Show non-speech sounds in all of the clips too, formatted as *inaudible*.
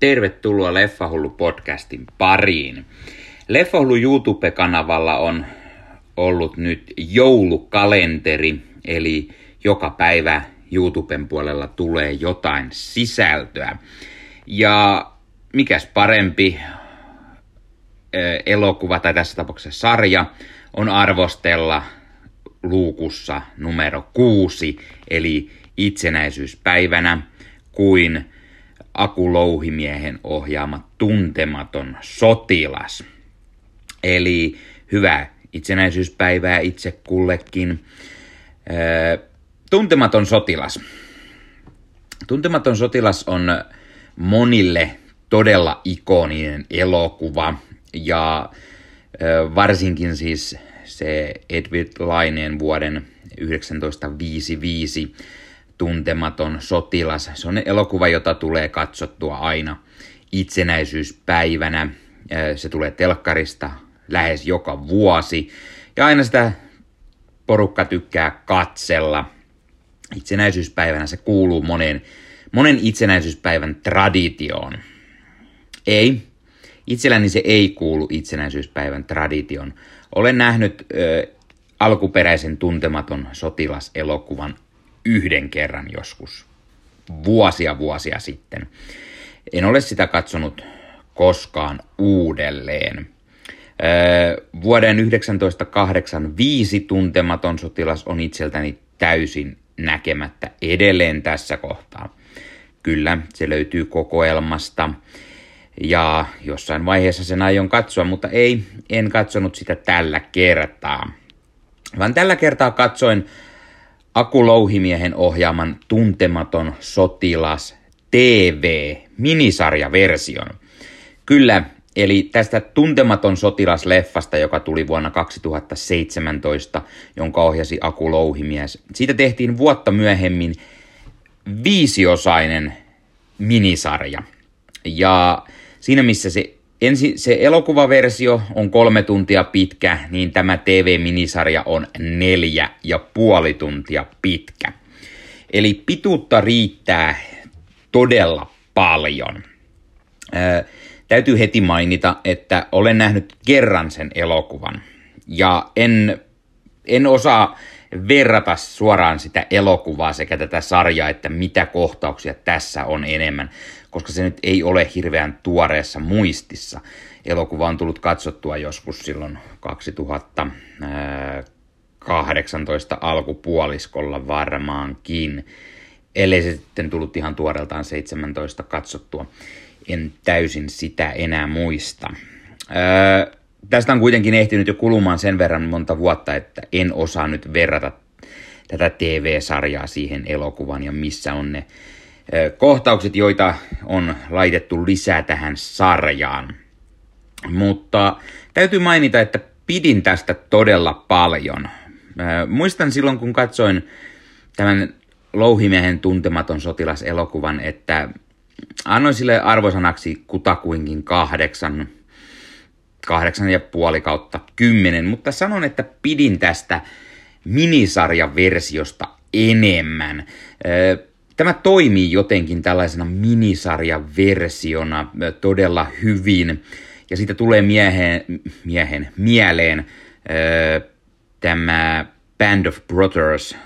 Tervetuloa Leffahullu podcastin pariin. Leffahullu YouTube-kanavalla on ollut nyt joulukalenteri, eli joka päivä YouTuben puolella tulee jotain sisältöä. Ja mikäs parempi elokuva tai tässä tapauksessa sarja on arvostella luukussa numero kuusi, eli itsenäisyyspäivänä, kuin Aku Louhimiehen ohjaama Tuntematon sotilas. Eli hyvää itsenäisyyspäivää itse kullekin. Tuntematon sotilas. Tuntematon sotilas on monille todella ikoninen elokuva ja varsinkin siis se Edward Laineen vuoden 1955 tuntematon sotilas. Se on elokuva, jota tulee katsottua aina itsenäisyyspäivänä. Se tulee telkkarista lähes joka vuosi. Ja aina sitä porukka tykkää katsella. Itsenäisyyspäivänä se kuuluu monen, monen itsenäisyyspäivän traditioon. Ei, itselläni se ei kuulu itsenäisyyspäivän tradition. Olen nähnyt ö, alkuperäisen tuntematon sotilaselokuvan yhden kerran joskus, vuosia vuosia sitten. En ole sitä katsonut koskaan uudelleen. Öö, vuoden 1985 tuntematon sotilas on itseltäni täysin näkemättä edelleen tässä kohtaa. Kyllä, se löytyy kokoelmasta ja jossain vaiheessa sen aion katsoa, mutta ei, en katsonut sitä tällä kertaa. Vaan tällä kertaa katsoin Aku Louhimiehen ohjaaman Tuntematon sotilas TV-minisarjaversion. Kyllä, eli tästä Tuntematon sotilas-leffasta, joka tuli vuonna 2017, jonka ohjasi Aku Louhimies. Siitä tehtiin vuotta myöhemmin viisiosainen minisarja. Ja siinä missä se Ensi, se elokuvaversio on kolme tuntia pitkä, niin tämä TV-minisarja on neljä ja puoli tuntia pitkä. Eli pituutta riittää todella paljon. Ää, täytyy heti mainita, että olen nähnyt kerran sen elokuvan. Ja en, en osaa verrata suoraan sitä elokuvaa sekä tätä sarjaa, että mitä kohtauksia tässä on enemmän koska se nyt ei ole hirveän tuoreessa muistissa. Elokuva on tullut katsottua joskus silloin 2018 alkupuoliskolla varmaankin, ellei se sitten tullut ihan tuoreeltaan 17 katsottua. En täysin sitä enää muista. Öö, tästä on kuitenkin ehtinyt jo kulumaan sen verran monta vuotta, että en osaa nyt verrata tätä TV-sarjaa siihen elokuvan ja missä on ne kohtaukset, joita on laitettu lisää tähän sarjaan. Mutta täytyy mainita, että pidin tästä todella paljon. Muistan silloin, kun katsoin tämän Louhimiehen tuntematon sotilas-elokuvan, että annoin sille arvosanaksi kutakuinkin kahdeksan, kahdeksan ja puoli kautta kymmenen, mutta sanon, että pidin tästä minisarjaversiosta enemmän. Tämä toimii jotenkin tällaisena minisarjaversiona todella hyvin. Ja siitä tulee miehen, miehen mieleen tämä Band of Brothers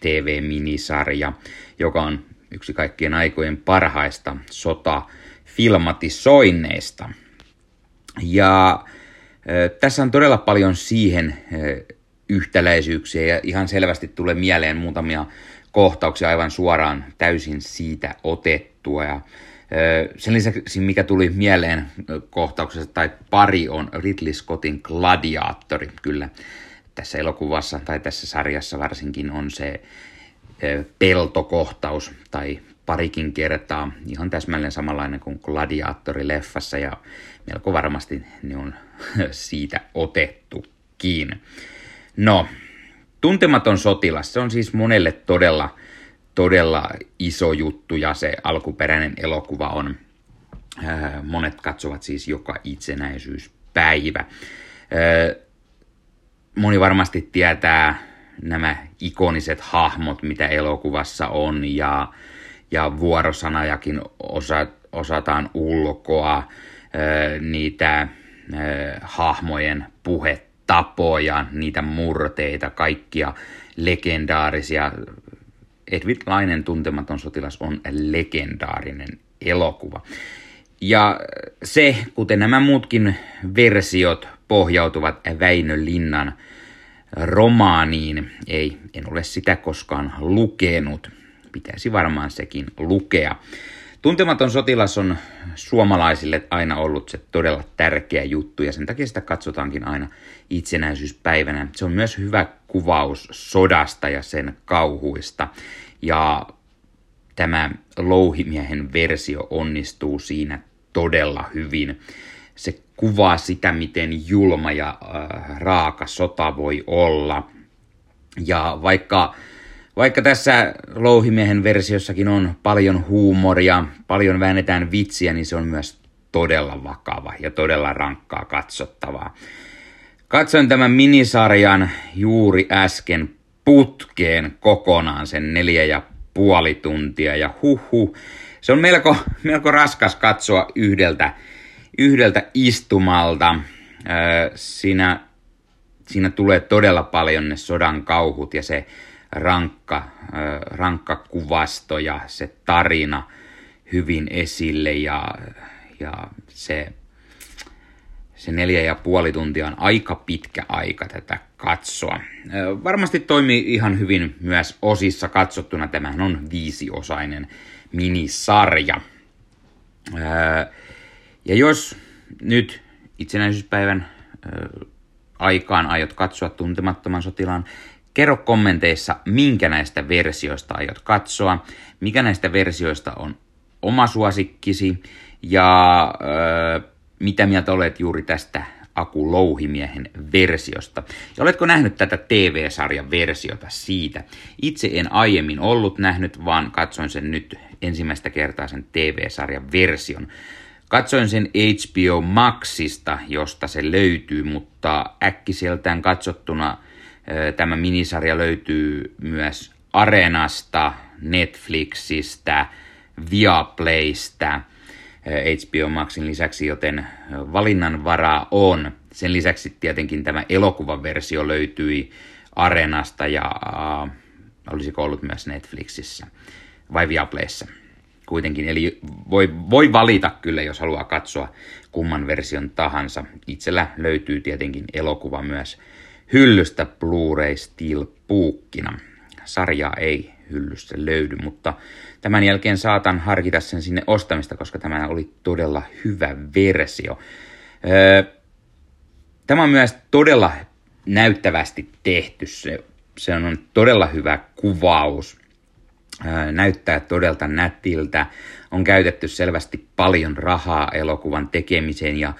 TV-minisarja, joka on yksi kaikkien aikojen parhaista sota-filmatisoinneista. Ja tässä on todella paljon siihen yhtäläisyyksiä ja ihan selvästi tulee mieleen muutamia kohtauksia aivan suoraan täysin siitä otettua. Ja sen lisäksi, mikä tuli mieleen kohtauksessa tai pari, on Ridley Scottin Gladiaattori. Kyllä tässä elokuvassa tai tässä sarjassa varsinkin on se peltokohtaus tai parikin kertaa ihan täsmälleen samanlainen kuin Gladiaattori-leffassa ja melko varmasti ne on *laughs* siitä otettukin. No, Tuntematon sotilas, se on siis monelle todella, todella iso juttu ja se alkuperäinen elokuva on, ää, monet katsovat siis joka itsenäisyyspäivä. Ää, moni varmasti tietää nämä ikoniset hahmot, mitä elokuvassa on ja, ja vuorosanajakin osa, osataan ulkoa, niitä hahmojen puhetapoja, niitä murteita, kaikkia legendaarisia. Edwin Lainen tuntematon sotilas on legendaarinen elokuva. Ja se, kuten nämä muutkin versiot, pohjautuvat Väinö Linnan romaaniin. Ei, en ole sitä koskaan lukenut. Pitäisi varmaan sekin lukea. Tuntematon sotilas on suomalaisille aina ollut se todella tärkeä juttu ja sen takia sitä katsotaankin aina itsenäisyyspäivänä. Se on myös hyvä kuvaus sodasta ja sen kauhuista. Ja tämä louhimiehen versio onnistuu siinä todella hyvin. Se kuvaa sitä, miten julma ja äh, raaka sota voi olla. Ja vaikka, vaikka tässä louhimiehen versiossakin on paljon huumoria, paljon väännetään vitsiä, niin se on myös todella vakava ja todella rankkaa katsottavaa. Katsoin tämän minisarjan juuri äsken putkeen kokonaan sen neljä ja puoli tuntia ja huhu. Se on melko, melko raskas katsoa yhdeltä, yhdeltä istumalta. siinä, siinä tulee todella paljon ne sodan kauhut ja se rankka, rankka kuvasto ja se tarina hyvin esille ja, ja se, se neljä ja puoli tuntia on aika pitkä aika tätä katsoa. Varmasti toimii ihan hyvin myös osissa katsottuna. Tämähän on viisiosainen minisarja. Ja jos nyt itsenäisyyspäivän aikaan aiot katsoa tuntemattoman sotilaan, kerro kommenteissa, minkä näistä versioista aiot katsoa, mikä näistä versioista on oma suosikkisi ja äh, mitä mieltä olet juuri tästä Aku Louhimiehen versiosta. Ja oletko nähnyt tätä TV-sarjan versiota siitä? Itse en aiemmin ollut nähnyt, vaan katsoin sen nyt ensimmäistä kertaa sen TV-sarjan version. Katsoin sen HBO Maxista, josta se löytyy, mutta äkkiseltään katsottuna tämä minisarja löytyy myös Arenasta, Netflixistä, Viaplaystä, HBO Maxin lisäksi, joten valinnanvaraa on. Sen lisäksi tietenkin tämä elokuvaversio löytyi Arenasta ja äh, olisiko ollut myös Netflixissä vai Viaplayssä kuitenkin. Eli voi, voi valita kyllä, jos haluaa katsoa kumman version tahansa. Itsellä löytyy tietenkin elokuva myös hyllystä Blu-ray Steel puukkina. Sarjaa ei hyllystä löydy, mutta tämän jälkeen saatan harkita sen sinne ostamista, koska tämä oli todella hyvä versio. Tämä on myös todella näyttävästi tehty. Se, se on todella hyvä kuvaus näyttää todella nätiltä. On käytetty selvästi paljon rahaa elokuvan tekemiseen ja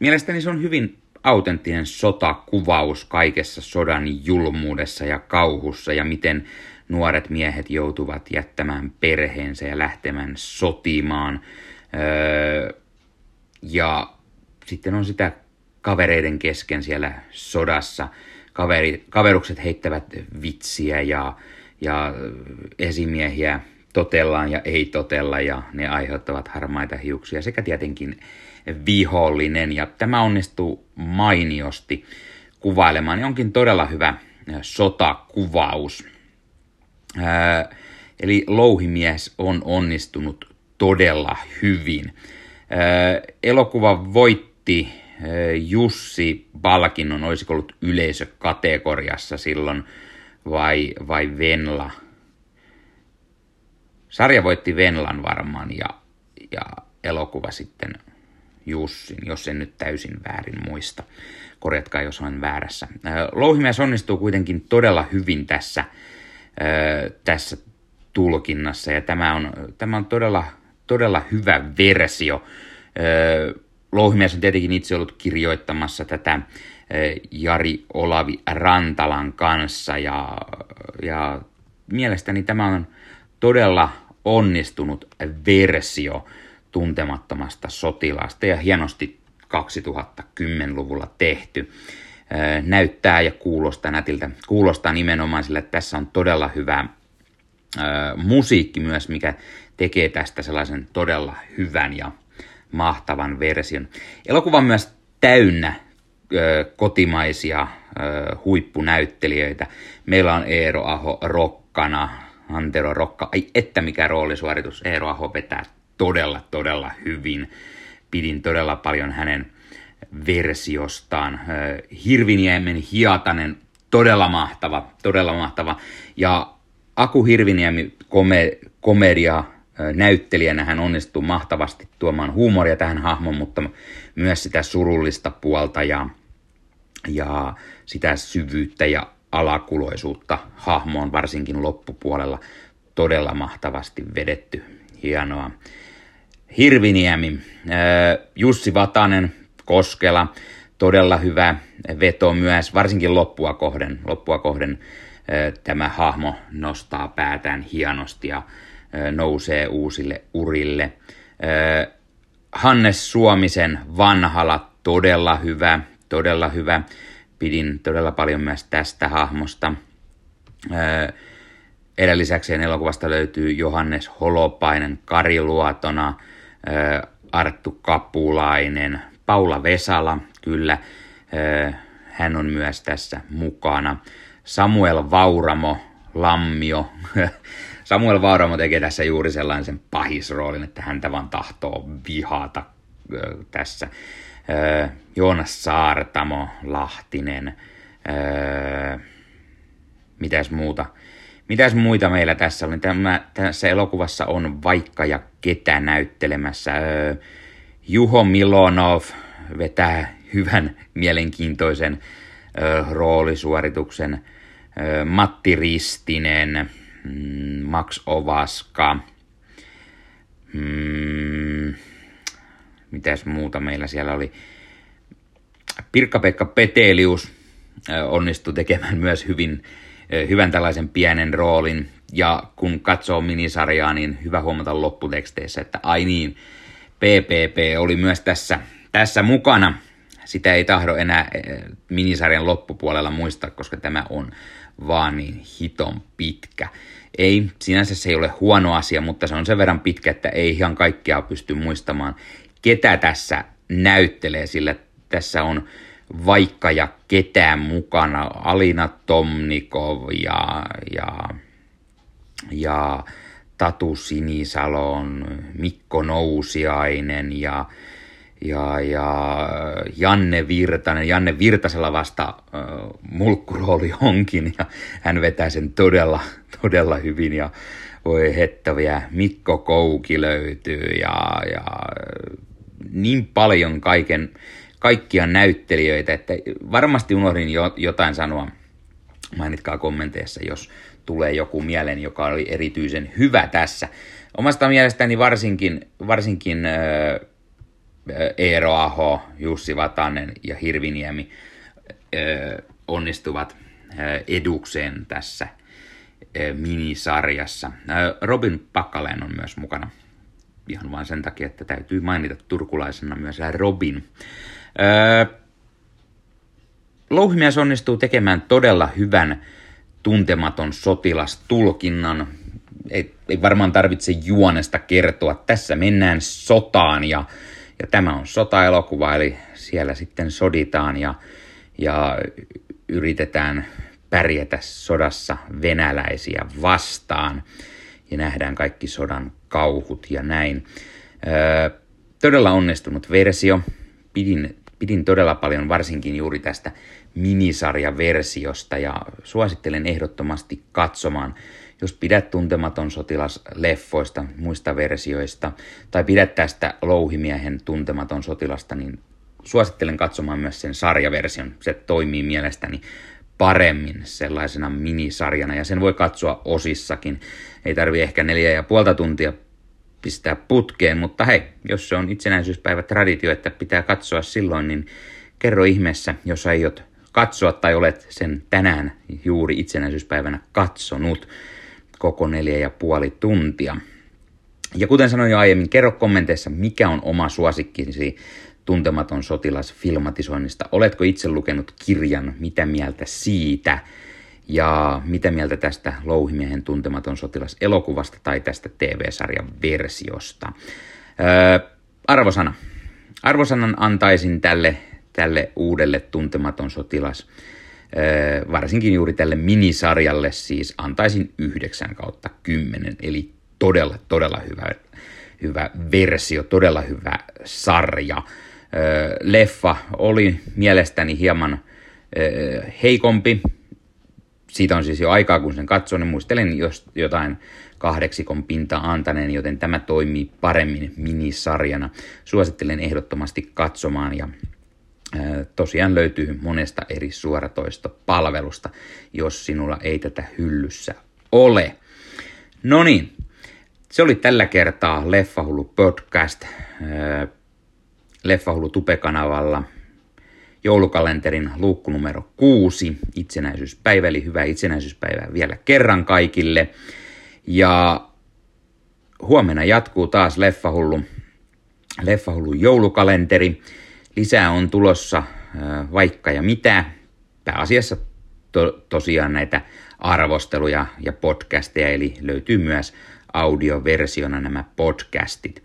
mielestäni se on hyvin autenttinen sotakuvaus kaikessa sodan julmuudessa ja kauhussa ja miten nuoret miehet joutuvat jättämään perheensä ja lähtemään sotimaan. ja sitten on sitä kavereiden kesken siellä sodassa. Kaveri, kaverukset heittävät vitsiä ja ja esimiehiä totellaan ja ei totella ja ne aiheuttavat harmaita hiuksia sekä tietenkin vihollinen ja tämä onnistuu mainiosti kuvailemaan. Ja onkin todella hyvä sotakuvaus. Ää, eli louhimies on onnistunut todella hyvin. Ää, elokuva voitti ää, Jussi Balkinnon, olisiko ollut yleisökategoriassa silloin vai, vai Venla. Sarja voitti Venlan varmaan ja, ja elokuva sitten Jussin, jos en nyt täysin väärin muista. Korjatkaa, jos olen väärässä. Louhimies onnistuu kuitenkin todella hyvin tässä, tässä tulkinnassa ja tämä on, tämä on todella, todella hyvä versio. Louhimies on tietenkin itse ollut kirjoittamassa tätä Jari Olavi Rantalan kanssa ja, ja mielestäni tämä on todella onnistunut versio tuntemattomasta sotilaasta ja hienosti 2010-luvulla tehty. Eh, näyttää ja kuulostaa nätiltä. Kuulostaa nimenomaan sille, että tässä on todella hyvä musiikki myös, mikä tekee tästä sellaisen todella hyvän ja mahtavan version. Elokuva on myös täynnä kotimaisia huippunäyttelijöitä. Meillä on Eero Aho rokkana, Antero Rokka, ai että mikä roolisuoritus. Eero Aho vetää todella, todella hyvin. Pidin todella paljon hänen versiostaan. Hirviniemen Hiatanen, todella mahtava, todella mahtava. Ja Aku Hirviniemi kome, komedia näyttelijänä hän onnistuu mahtavasti tuomaan huumoria tähän hahmoon, mutta myös sitä surullista puolta ja, ja sitä syvyyttä ja alakuloisuutta hahmoon, varsinkin loppupuolella todella mahtavasti vedetty. Hienoa. Hirviniemi, Jussi Vatanen, Koskela, todella hyvä veto myös, varsinkin loppua kohden. Loppua kohden tämä hahmo nostaa päätään hienosti ja nousee uusille urille. Hannes Suomisen vanhala, todella hyvä, todella hyvä. Pidin todella paljon myös tästä hahmosta. Edellä lisäksi elokuvasta löytyy Johannes Holopainen Kariluotona, Arttu Kapulainen, Paula Vesala, kyllä, hän on myös tässä mukana. Samuel Vauramo, Lammio. *laughs* Samuel Vauramo tekee tässä juuri sellaisen pahisroolin, että häntä vaan tahtoo vihata tässä. Joonas Saartamo, Lahtinen, mitäs muuta. Mitäs muita meillä tässä oli? Tämä, tässä elokuvassa on vaikka ja ketä näyttelemässä. Juho Milonov vetää hyvän, mielenkiintoisen roolisuorituksen. Matti Ristinen, mm, Max Ovaska, mm, mitäs muuta meillä siellä oli. Pirkka-Pekka Petelius onnistui tekemään myös hyvin, hyvän tällaisen pienen roolin. Ja kun katsoo minisarjaa, niin hyvä huomata lopputeksteissä, että ai niin, PPP oli myös tässä, tässä mukana. Sitä ei tahdo enää minisarjan loppupuolella muistaa, koska tämä on vaan niin hiton pitkä. Ei, sinänsä se ei ole huono asia, mutta se on sen verran pitkä, että ei ihan kaikkea pysty muistamaan, ketä tässä näyttelee, sillä tässä on vaikka ja ketään mukana, Alina Tomnikov ja, ja, ja Tatu Sinisalon, Mikko Nousiainen ja ja, ja Janne Virtanen, Janne Virtasella vasta äh, mulkkurooli onkin ja hän vetää sen todella, todella hyvin ja voi hettäviä, Mikko Kouki löytyy ja, ja niin paljon kaiken, kaikkia näyttelijöitä, että varmasti unohdin jo, jotain sanoa. Mainitkaa kommenteissa, jos tulee joku mieleen, joka oli erityisen hyvä tässä. Omasta mielestäni varsinkin, varsinkin äh, Eero Aho, Jussi Vatanen ja Hirviniemi onnistuvat edukseen tässä minisarjassa. Robin Pakkaleen on myös mukana. Ihan vain sen takia, että täytyy mainita turkulaisena myös Robin. Louhimies onnistuu tekemään todella hyvän tuntematon sotilastulkinnan. Ei, ei varmaan tarvitse juonesta kertoa. Tässä mennään sotaan ja ja tämä on sotaelokuva, eli siellä sitten soditaan ja, ja yritetään pärjätä sodassa venäläisiä vastaan ja nähdään kaikki sodan kauhut ja näin. Öö, todella onnistunut versio. Pidin, pidin todella paljon varsinkin juuri tästä minisarjaversiosta ja suosittelen ehdottomasti katsomaan jos pidät tuntematon sotilas leffoista, muista versioista, tai pidät tästä louhimiehen tuntematon sotilasta, niin suosittelen katsomaan myös sen sarjaversion. Se toimii mielestäni paremmin sellaisena minisarjana, ja sen voi katsoa osissakin. Ei tarvi ehkä neljä ja puolta tuntia pistää putkeen, mutta hei, jos se on itsenäisyyspäivä traditio, että pitää katsoa silloin, niin kerro ihmeessä, jos aiot katsoa tai olet sen tänään juuri itsenäisyyspäivänä katsonut koko neljä ja puoli tuntia. Ja kuten sanoin jo aiemmin, kerro kommenteissa, mikä on oma suosikkisi Tuntematon sotilas filmatisoinnista. Oletko itse lukenut kirjan, mitä mieltä siitä? Ja mitä mieltä tästä Louhimiehen tuntematon sotilas elokuvasta tai tästä TV-sarjan versiosta. Öö, arvosana. Arvosanan antaisin tälle, tälle uudelle tuntematon sotilas, öö, varsinkin juuri tälle minisarjalle siis, antaisin 9 kautta 10, eli todella, todella hyvä, hyvä versio, todella hyvä sarja. Leffa oli mielestäni hieman heikompi, siitä on siis jo aikaa, kun sen katson, niin muistelen jos jotain kahdeksikon pinta antaneen, joten tämä toimii paremmin minisarjana. Suosittelen ehdottomasti katsomaan ja tosiaan löytyy monesta eri suoratoistopalvelusta, jos sinulla ei tätä hyllyssä ole. No niin, se oli tällä kertaa Leffahullu podcast Leffahullu Tupe-kanavalla joulukalenterin luukku numero kuusi, itsenäisyyspäivä, eli hyvää itsenäisyyspäivää vielä kerran kaikille. Ja huomenna jatkuu taas Leffahullu, Leffahullu joulukalenteri. Lisää on tulossa vaikka ja mitä. Pääasiassa to, tosiaan näitä arvosteluja ja podcasteja, eli löytyy myös audioversiona nämä podcastit.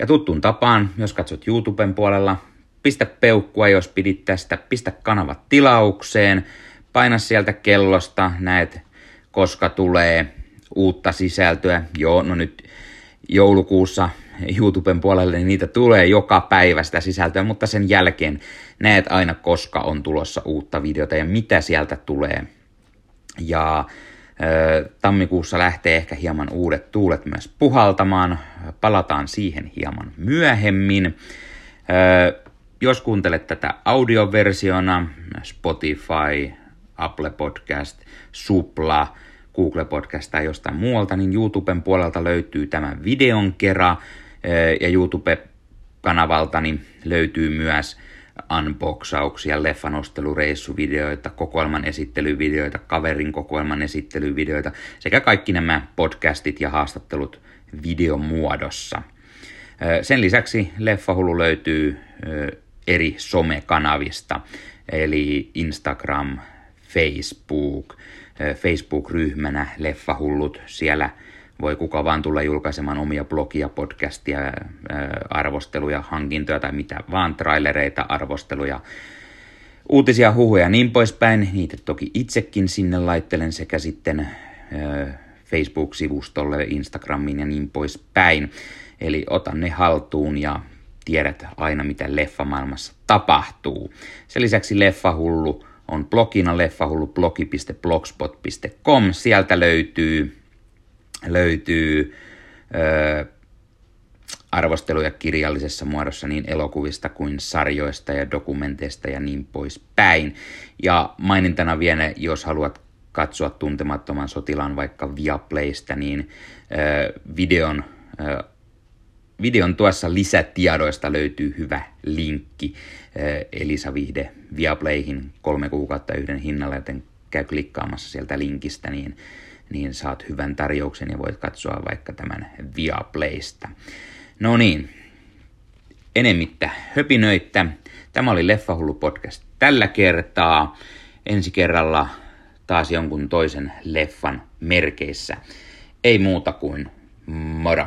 Ja tuttuun tapaan, jos katsot YouTuben puolella, pistä peukkua, jos pidit tästä, pistä kanavat tilaukseen, paina sieltä kellosta, näet koska tulee uutta sisältöä. Joo, no nyt joulukuussa YouTuben puolelle niin niitä tulee joka päivä sitä sisältöä, mutta sen jälkeen näet aina koska on tulossa uutta videota ja mitä sieltä tulee. Ja Tammikuussa lähtee ehkä hieman uudet tuulet myös puhaltamaan. Palataan siihen hieman myöhemmin. Jos kuuntelet tätä audioversiona, Spotify, Apple Podcast, Supla, Google Podcast tai jostain muualta, niin YouTuben puolelta löytyy tämän videon kera ja YouTube-kanavalta niin löytyy myös unboxauksia, leffanostelureissuvideoita, kokoelman esittelyvideoita, kaverin kokoelman esittelyvideoita sekä kaikki nämä podcastit ja haastattelut videomuodossa. Sen lisäksi Leffahullu löytyy eri somekanavista, eli Instagram, Facebook, Facebook-ryhmänä Leffahullut, siellä voi kuka vaan tulla julkaisemaan omia blogia, podcastia, arvosteluja, hankintoja tai mitä vaan, trailereita, arvosteluja, uutisia, huhuja ja niin poispäin. Niitä toki itsekin sinne laittelen sekä sitten Facebook-sivustolle, Instagramiin ja niin poispäin. Eli otan ne haltuun ja tiedät aina, mitä leffamaailmassa tapahtuu. Sen lisäksi Leffahullu on blogina leffahullublogi.blogspot.com. Sieltä löytyy, löytyy ö, arvosteluja kirjallisessa muodossa niin elokuvista kuin sarjoista ja dokumenteista ja niin poispäin. Ja mainintana vielä, jos haluat katsoa tuntemattoman sotilaan vaikka Viaplaysta, niin ö, videon ö, Videon tuossa lisätiedoista löytyy hyvä linkki eh, Elisa Vihde Viaplayhin kolme kuukautta yhden hinnalla, joten käy klikkaamassa sieltä linkistä, niin, niin saat hyvän tarjouksen ja voit katsoa vaikka tämän Viaplaysta. No niin, enemmittä höpinöitä. Tämä oli Leffahullu podcast tällä kertaa. Ensi kerralla taas jonkun toisen leffan merkeissä. Ei muuta kuin moro.